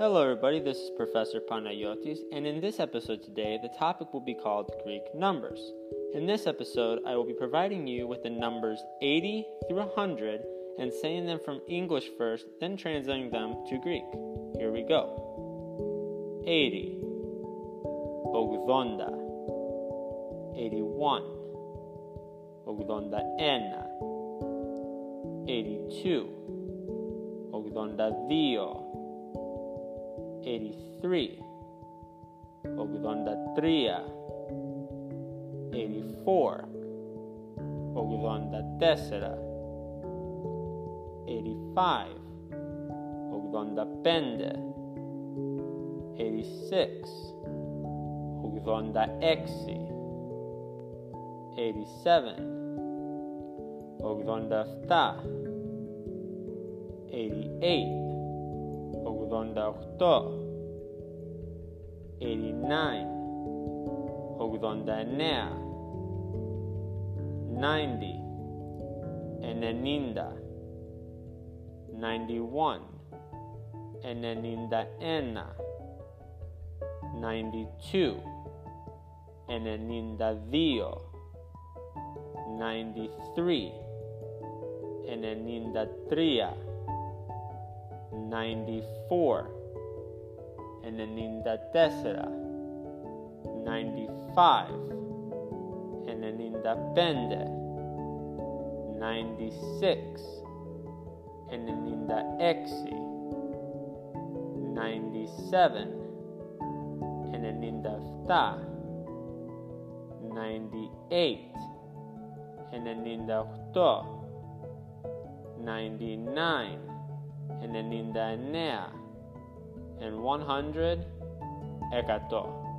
Hello, everybody. This is Professor Panayotis, and in this episode today, the topic will be called Greek numbers. In this episode, I will be providing you with the numbers 80 through 100 and saying them from English first, then translating them to Greek. Here we go 80, 80, 81, 81, 82, 82. 83 83 84 84 85 85 86 86 87 87 88 88 89 89 90 90 91 91 92 92 93 93 94 and then in the desert 95 and then in the bend 96 and then in the exi 97 and then in the ta 98 and then in the 99 and then in the nea and 100 ekato.